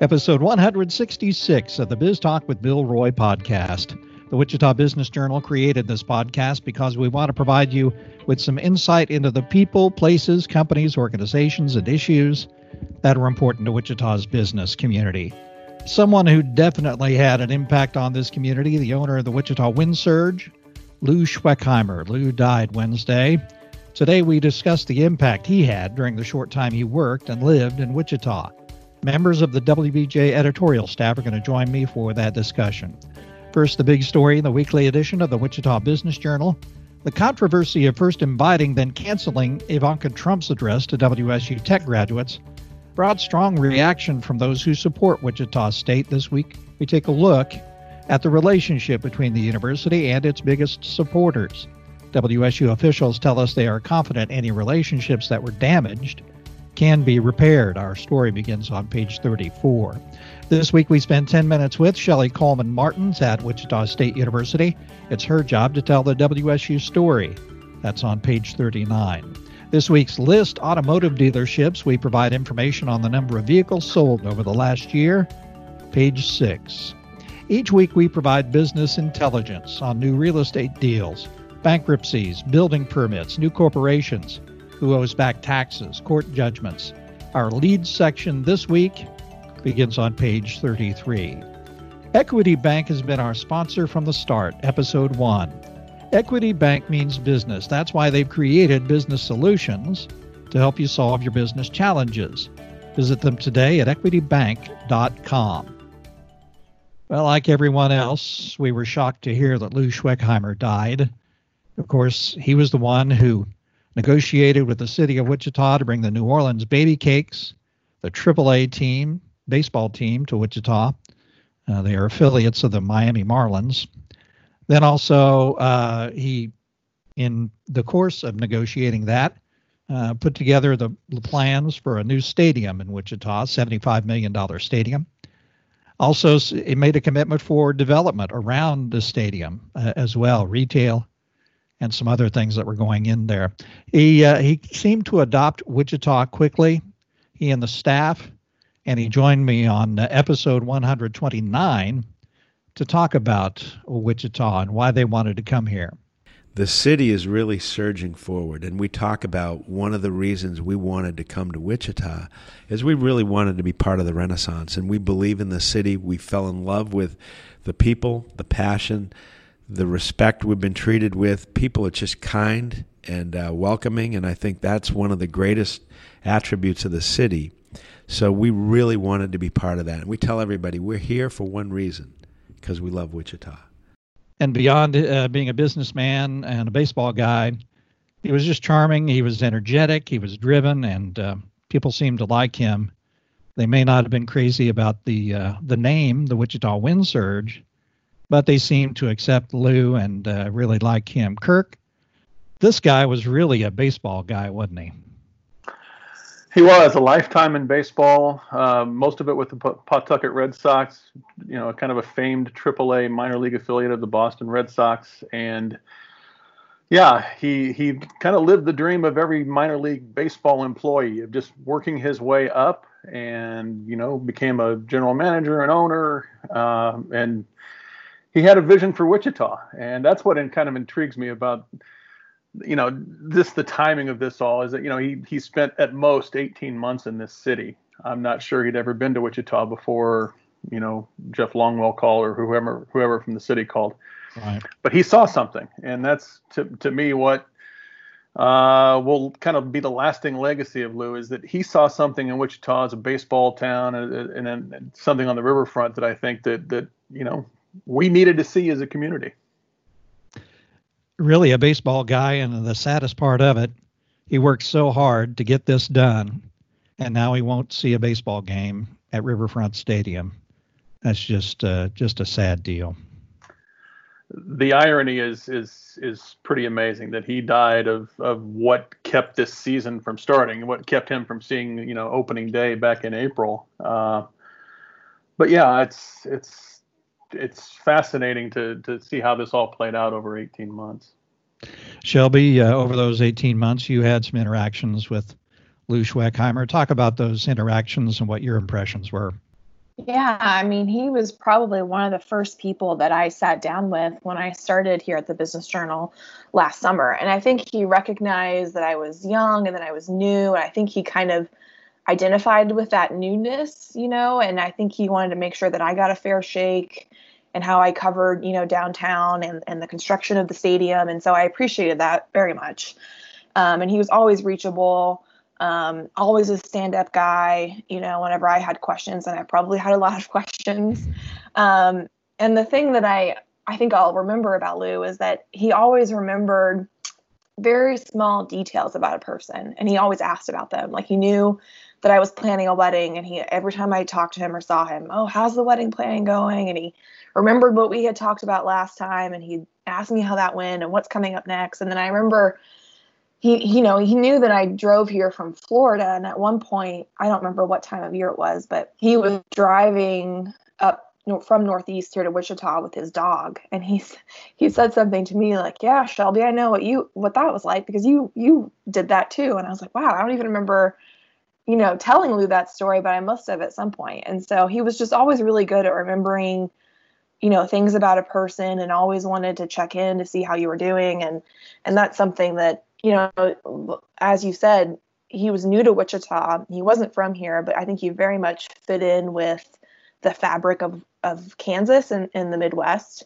episode 166 of the Biz Talk with Bill Roy podcast. The Wichita Business Journal created this podcast because we want to provide you with some insight into the people, places, companies, organizations, and issues that are important to Wichita's business community. Someone who definitely had an impact on this community, the owner of the Wichita Wind Surge, Lou Schwechheimer. Lou died Wednesday. Today we discuss the impact he had during the short time he worked and lived in Wichita. Members of the WBJ editorial staff are going to join me for that discussion. First, the big story in the weekly edition of the Wichita Business Journal the controversy of first inviting, then canceling Ivanka Trump's address to WSU Tech graduates brought strong reaction from those who support Wichita State. This week, we take a look at the relationship between the university and its biggest supporters. WSU officials tell us they are confident any relationships that were damaged can be repaired. Our story begins on page 34. This week we spend 10 minutes with Shelley Coleman Martins at Wichita State University. It's her job to tell the WSU story. That's on page 39. This week's list automotive dealerships, we provide information on the number of vehicles sold over the last year. Page 6. Each week we provide business intelligence on new real estate deals, bankruptcies, building permits, new corporations, who owes back taxes, court judgments. Our lead section this week begins on page 33. Equity Bank has been our sponsor from the start, episode 1. Equity Bank means business. That's why they've created business solutions to help you solve your business challenges. Visit them today at equitybank.com. Well, like everyone else, we were shocked to hear that Lou Schwechheimer died. Of course, he was the one who negotiated with the city of Wichita to bring the New Orleans Baby Cakes, the AAA team, baseball team to Wichita. Uh, they are affiliates of the Miami Marlins. Then also, uh, he, in the course of negotiating that, uh, put together the, the, plans for a new stadium in Wichita, $75 million stadium. Also, he made a commitment for development around the stadium uh, as well, retail and some other things that were going in there. He uh, he seemed to adopt Wichita quickly. He and the staff, and he joined me on uh, episode 129 to talk about Wichita and why they wanted to come here. The city is really surging forward, and we talk about one of the reasons we wanted to come to Wichita is we really wanted to be part of the Renaissance, and we believe in the city. We fell in love with the people, the passion, the respect we've been treated with. People are just kind and uh, welcoming, and I think that's one of the greatest attributes of the city. So we really wanted to be part of that. And we tell everybody we're here for one reason because we love Wichita. And beyond uh, being a businessman and a baseball guy, he was just charming. He was energetic. He was driven, and uh, people seemed to like him. They may not have been crazy about the uh, the name, the Wichita Wind Surge, but they seemed to accept Lou and uh, really like him. Kirk, this guy was really a baseball guy, wasn't he? He was a lifetime in baseball. Uh, most of it with the Pawtucket Red Sox. You know, kind of a famed AAA minor league affiliate of the Boston Red Sox, and yeah, he he kind of lived the dream of every minor league baseball employee of just working his way up, and you know, became a general manager and owner, uh, and he had a vision for Wichita, and that's what kind of intrigues me about you know this the timing of this all is that you know he he spent at most 18 months in this city. I'm not sure he'd ever been to Wichita before you know Jeff Longwell called or whoever whoever from the city called. Right. But he saw something, and that's to to me what uh, will kind of be the lasting legacy of Lou is that he saw something in Wichita as a baseball town and, and, and something on the riverfront that I think that that you know we needed to see as a community. Really, a baseball guy, and the saddest part of it, he worked so hard to get this done, and now he won't see a baseball game at Riverfront Stadium. That's just uh, just a sad deal. The irony is is is pretty amazing that he died of of what kept this season from starting, what kept him from seeing you know opening day back in April. Uh, but yeah, it's it's it's fascinating to to see how this all played out over 18 months. Shelby, uh, over those 18 months, you had some interactions with Lou Schwechheimer. Talk about those interactions and what your impressions were. Yeah, I mean, he was probably one of the first people that I sat down with when I started here at the Business Journal last summer. And I think he recognized that I was young and that I was new. And I think he kind of identified with that newness, you know, and I think he wanted to make sure that I got a fair shake and how I covered, you know, downtown and, and the construction of the stadium. And so I appreciated that very much. Um, and he was always reachable um, always a stand up guy, you know, whenever I had questions, and I probably had a lot of questions. Um, and the thing that I, I think I'll remember about Lou is that he always remembered very small details about a person and he always asked about them. Like he knew that I was planning a wedding and he every time I talked to him or saw him, oh, how's the wedding planning going? And he remembered what we had talked about last time and he asked me how that went and what's coming up next. And then I remember he you know he knew that I drove here from Florida and at one point I don't remember what time of year it was but he was driving up from northeast here to Wichita with his dog and he's he said something to me like yeah Shelby I know what you what that was like because you you did that too and I was like wow I don't even remember you know telling Lou that story but I must have at some point. and so he was just always really good at remembering you know things about a person and always wanted to check in to see how you were doing and and that's something that you know, as you said, he was new to Wichita. He wasn't from here, but I think he very much fit in with the fabric of, of Kansas and in the Midwest.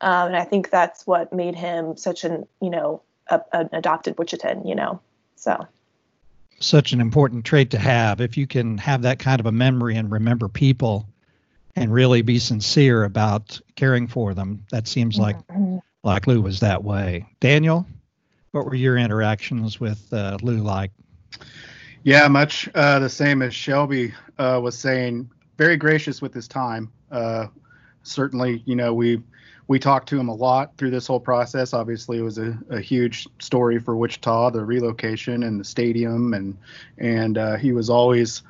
Um, and I think that's what made him such an, you know, a, an adopted Wichitan, you know, so. Such an important trait to have. If you can have that kind of a memory and remember people and really be sincere about caring for them, that seems like, mm-hmm. like Lou was that way. Daniel? What were your interactions with uh, Lou like? Yeah, much uh, the same as Shelby uh, was saying. Very gracious with his time. Uh, certainly, you know, we we talked to him a lot through this whole process. Obviously, it was a, a huge story for Wichita, the relocation and the stadium, and and uh, he was always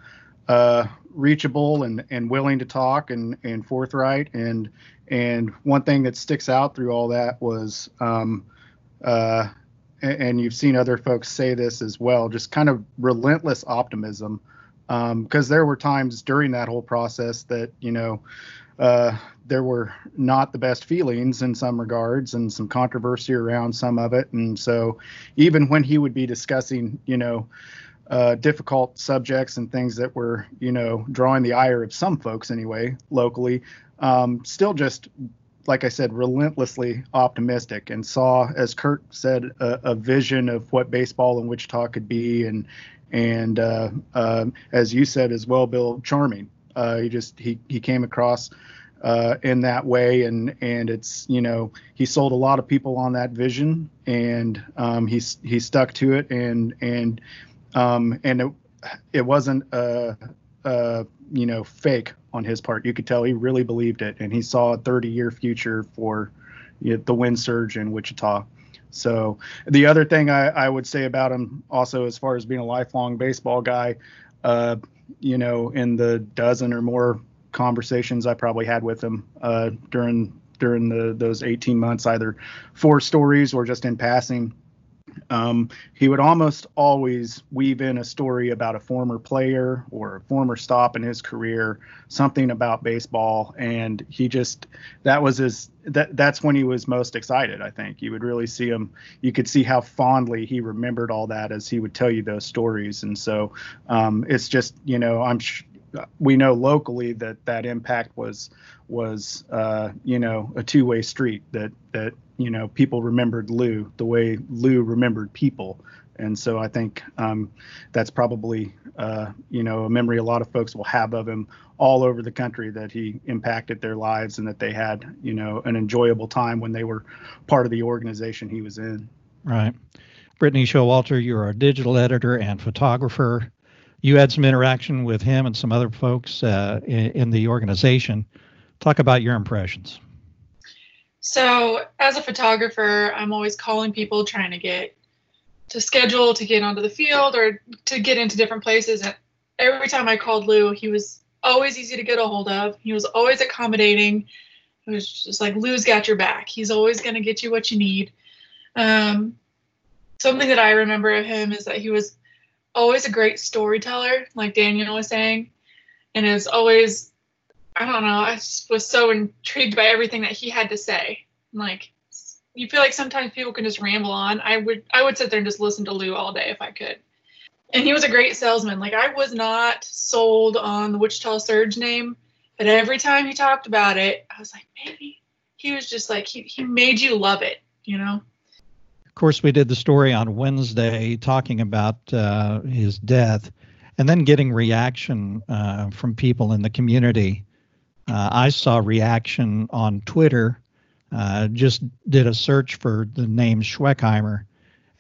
uh, reachable and, and willing to talk and, and forthright. And and one thing that sticks out through all that was um, uh, and you've seen other folks say this as well, just kind of relentless optimism. Because um, there were times during that whole process that, you know, uh, there were not the best feelings in some regards and some controversy around some of it. And so even when he would be discussing, you know, uh, difficult subjects and things that were, you know, drawing the ire of some folks anyway, locally, um, still just like I said, relentlessly optimistic and saw, as Kirk said, a, a vision of what baseball in Wichita could be, and and uh, uh, as you said as well, Bill, charming. Uh, he just he he came across uh, in that way, and and it's you know he sold a lot of people on that vision, and um, he he stuck to it, and and um, and it, it wasn't a, a you know fake on his part. You could tell he really believed it, and he saw a 30 year future for you know, the wind surge in Wichita. So the other thing I, I, would say about him also, as far as being a lifelong baseball guy, uh, you know, in the dozen or more conversations I probably had with him uh, during during the those 18 months, either for stories or just in passing, um, he would almost always weave in a story about a former player or a former stop in his career, something about baseball, and he just that was his that that's when he was most excited. I think you would really see him. You could see how fondly he remembered all that as he would tell you those stories, and so um, it's just you know I'm. Sh- we know locally that that impact was was uh, you know a two-way street that that you know people remembered Lou the way Lou remembered people. And so I think um, that's probably uh, you know a memory a lot of folks will have of him all over the country that he impacted their lives and that they had you know an enjoyable time when they were part of the organization he was in. Right, Brittany Showalter, you're a digital editor and photographer you had some interaction with him and some other folks uh, in, in, the organization. Talk about your impressions. So, as a photographer, I'm always calling people trying to get to schedule to get onto the field or to get into different places. And every time I called Lou, he was always easy to get a hold of. He was always accommodating. It was just like Lou's got your back. He's always going to get you what you need. Um, something that I remember of him is that he was always a great storyteller, like Daniel was saying, and is always I don't know. I was so intrigued by everything that he had to say. Like, you feel like sometimes people can just ramble on. I would I would sit there and just listen to Lou all day if I could. And he was a great salesman. Like I was not sold on the Wichita Surge name, but every time he talked about it, I was like, maybe he was just like he he made you love it, you know. Course, we did the story on Wednesday talking about uh, his death, and then getting reaction uh, from people in the community. Uh, I saw reaction on Twitter uh, just did a search for the name Schwechheimer,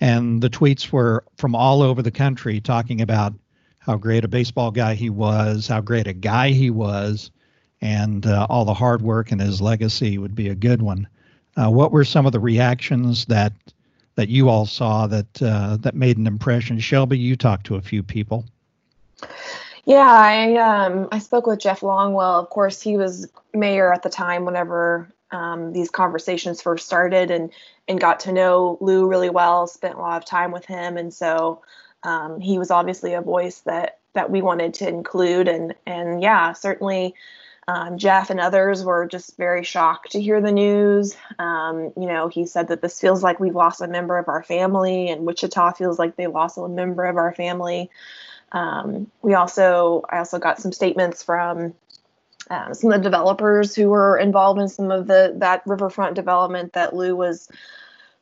and the tweets were from all over the country talking about how great a baseball guy he was, how great a guy he was, and uh, all the hard work and his legacy would be a good one. Uh, what were some of the reactions that that you all saw that uh, that made an impression? Shelby, you talked to a few people. Yeah, I um, I spoke with Jeff Longwell. Of course, he was mayor at the time whenever um, these conversations first started and and got to know Lou really well, spent a lot of time with him, and so um, he was obviously a voice that that we wanted to include, and and yeah, certainly. Um, Jeff and others were just very shocked to hear the news. Um, you know, he said that this feels like we've lost a member of our family, and Wichita feels like they lost a member of our family. Um, we also, I also got some statements from um, some of the developers who were involved in some of the that riverfront development that Lou was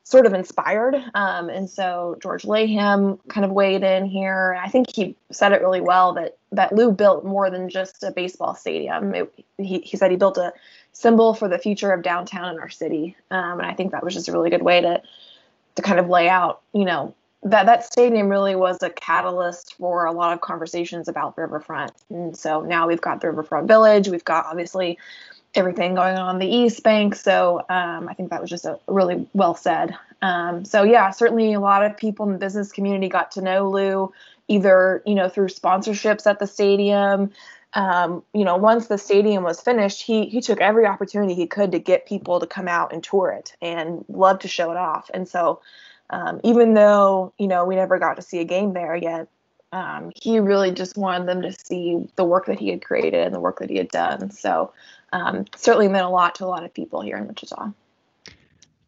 sort of inspired. Um, and so George Laham kind of weighed in here. I think he said it really well that that Lou built more than just a baseball stadium. It, he, he said he built a symbol for the future of downtown in our city. Um, and I think that was just a really good way to to kind of lay out, you know, that that stadium really was a catalyst for a lot of conversations about riverfront and so now we've got the riverfront village we've got obviously everything going on, the east bank. So um, i think that was just a really well said. Um, so yeah certainly a lot of people in the business community got to know lou either you know through sponsorships at the stadium. Um, you know once the stadium was finished he he took every opportunity he could to get people to come out and tour it and love to show it off. And so um, even though you know we never got to see a game there yet um, he really just wanted them to see the work that he had created and the work that he had done. So um, certainly meant a lot to a lot of people here in wichita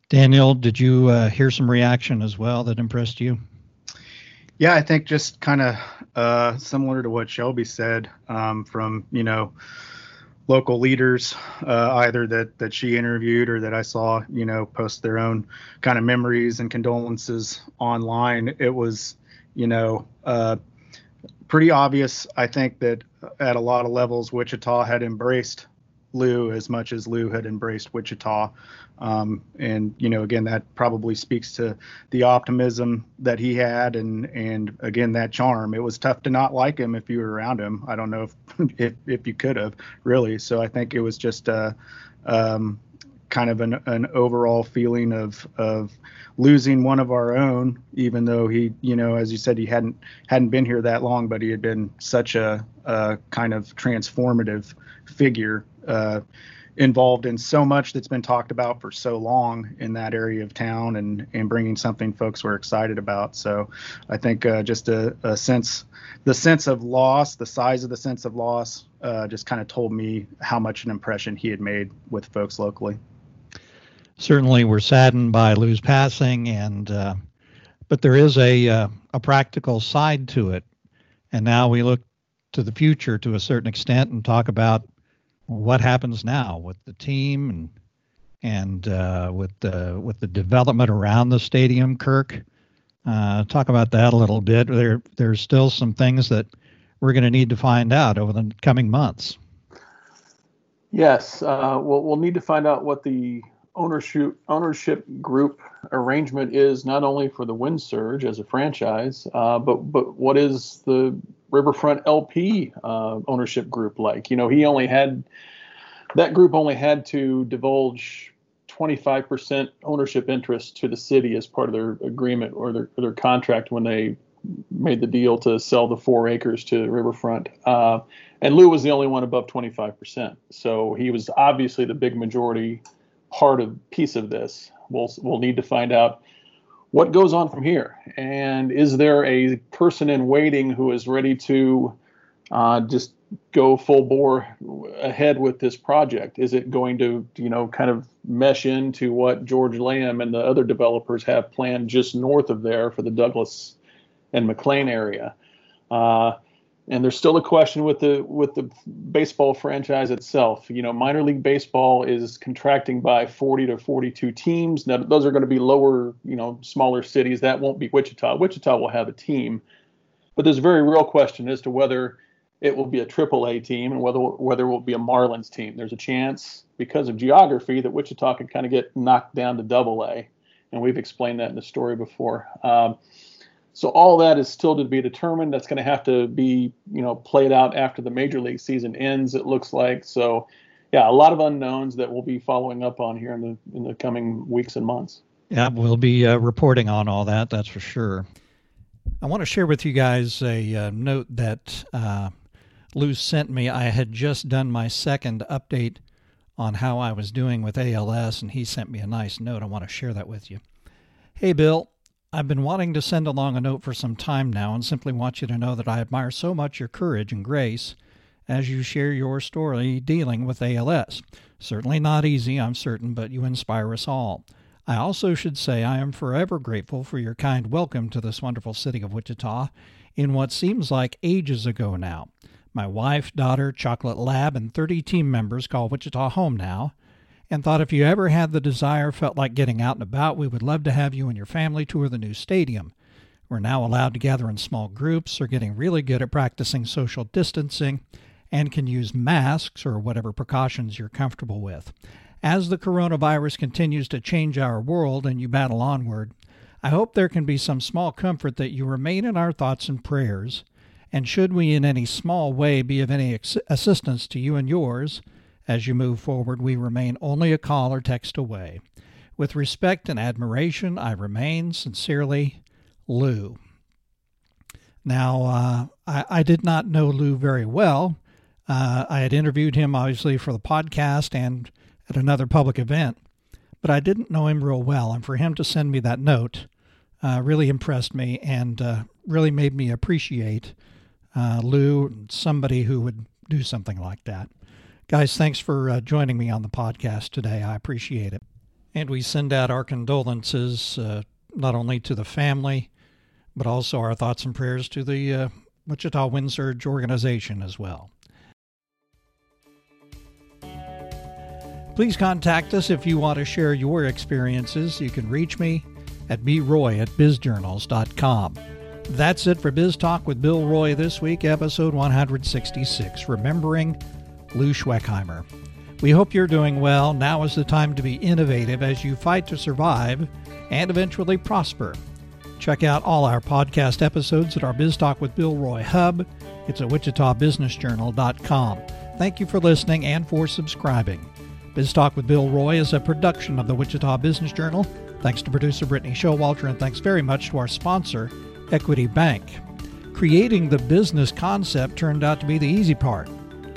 daniel did you uh, hear some reaction as well that impressed you yeah i think just kind of uh, similar to what shelby said um, from you know local leaders, uh, either that that she interviewed or that I saw, you know, post their own kind of memories and condolences online. It was, you know, uh, pretty obvious. I think that at a lot of levels, Wichita had embraced Lou as much as Lou had embraced Wichita. Um, and you know, again, that probably speaks to the optimism that he had, and and again that charm. It was tough to not like him if you were around him. I don't know if if, if you could have really. So I think it was just a um, kind of an, an overall feeling of of losing one of our own, even though he, you know, as you said, he hadn't hadn't been here that long, but he had been such a, a kind of transformative figure. Uh, involved in so much that's been talked about for so long in that area of town and and bringing something folks were excited about. So i think uh, just a, a, sense the sense of loss the size of the sense of loss uh, just kind of told me how much an impression he had made with folks locally. Certainly we're saddened by lou's passing and uh, but there is a uh, a practical side to it. And now we look to the future to a certain extent and talk about what happens now with the team and and uh, with the with the development around the stadium, Kirk. Uh, talk about that a little bit. There there's still some things that we're going to need to find out over the coming months. Yes, uh, we'll we'll need to find out what the ownership ownership group arrangement is not only for the Wind Surge as a franchise, uh, but but what is the Riverfront LP uh, ownership group like? You know, he only had that group only had to divulge 25% ownership interest to the city as part of their agreement or their, their contract when they made the deal to sell the four acres to Riverfront. Uh, and Lou was the only one above 25%. So he was obviously the big majority part of piece of this. We'll we'll need to find out what goes on from here, and is there a person in waiting who is ready to uh, just go full bore ahead with this project? Is it going to, you know, kind of mesh into what George Laham and the other developers have planned just north of there for the Douglas and McLean area? Uh, and there's still a question with the with the baseball franchise itself. You know, minor league baseball is contracting by 40 to 42 teams. Now, those are going to be lower, you know, smaller cities. That won't be Wichita. Wichita will have a team, but there's a very real question as to whether it will be a triple A team and whether whether it will be a Marlins team. There's a chance because of geography that Wichita could kind of get knocked down to double A, and we've explained that in the story before. Um, so all that is still to be determined. That's going to have to be you know played out after the major league season ends. It looks like so. Yeah, a lot of unknowns that we'll be following up on here in the in the coming weeks and months. Yeah, we'll be uh, reporting on all that. That's for sure. I want to share with you guys a uh, note that uh, Lou sent me. I had just done my second update on how I was doing with ALS, and he sent me a nice note. I want to share that with you. Hey, Bill, I've been wanting to send along a note for some time now and simply want you to know that I admire so much your courage and grace as you share your story dealing with ALS. Certainly not easy, I'm certain, but you inspire us all. I also should say I am forever grateful for your kind welcome to this wonderful city of Wichita in what seems like ages ago now. My wife, daughter, chocolate lab, and 30 team members call Wichita home now, and thought if you ever had the desire, felt like getting out and about, we would love to have you and your family tour the new stadium. We're now allowed to gather in small groups, are getting really good at practicing social distancing, and can use masks or whatever precautions you're comfortable with. As the coronavirus continues to change our world and you battle onward, I hope there can be some small comfort that you remain in our thoughts and prayers and should we in any small way be of any assistance to you and yours as you move forward, we remain only a call or text away. With respect and admiration, I remain sincerely Lou. Now, uh, I, I, did not know Lou very well. Uh, I had interviewed him, obviously, for the podcast and at another public event, but I didn't know him real well. And for him to send me that note uh, really impressed me and uh, really made me appreciate uh, Lou, somebody who would do something like that. Guys, thanks for uh, joining me on the podcast today. I appreciate it. And we send out our condolences uh, not only to the family, but also our thoughts and prayers to the uh, Wichita Wind Surge organization as well. Please contact us if you want to share your experiences. You can reach me at broy at bizjournals.com. That's it for Biz Talk with Bill Roy this week, episode 166, Remembering Lou Schwechheimer. We hope you're doing well. Now is the time to be innovative as you fight to survive and eventually prosper. Check out all our podcast episodes at our Biz Talk with Bill Roy hub. It's at wichitabusinessjournal.com. Thank you for listening and for subscribing. Biz Talk with Bill Roy is a production of the Wichita Business Journal. Thanks to producer Brittany Showalter, and thanks very much to our sponsor, Equity Bank. Creating the business concept turned out to be the easy part.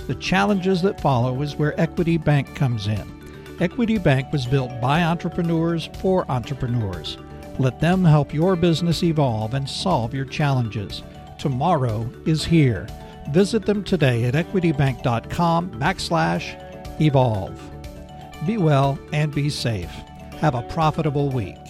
The challenges that follow is where Equity Bank comes in. Equity Bank was built by entrepreneurs for entrepreneurs. Let them help your business evolve and solve your challenges. Tomorrow is here. Visit them today at equitybank.com backslash evolve. Be well and be safe. Have a profitable week.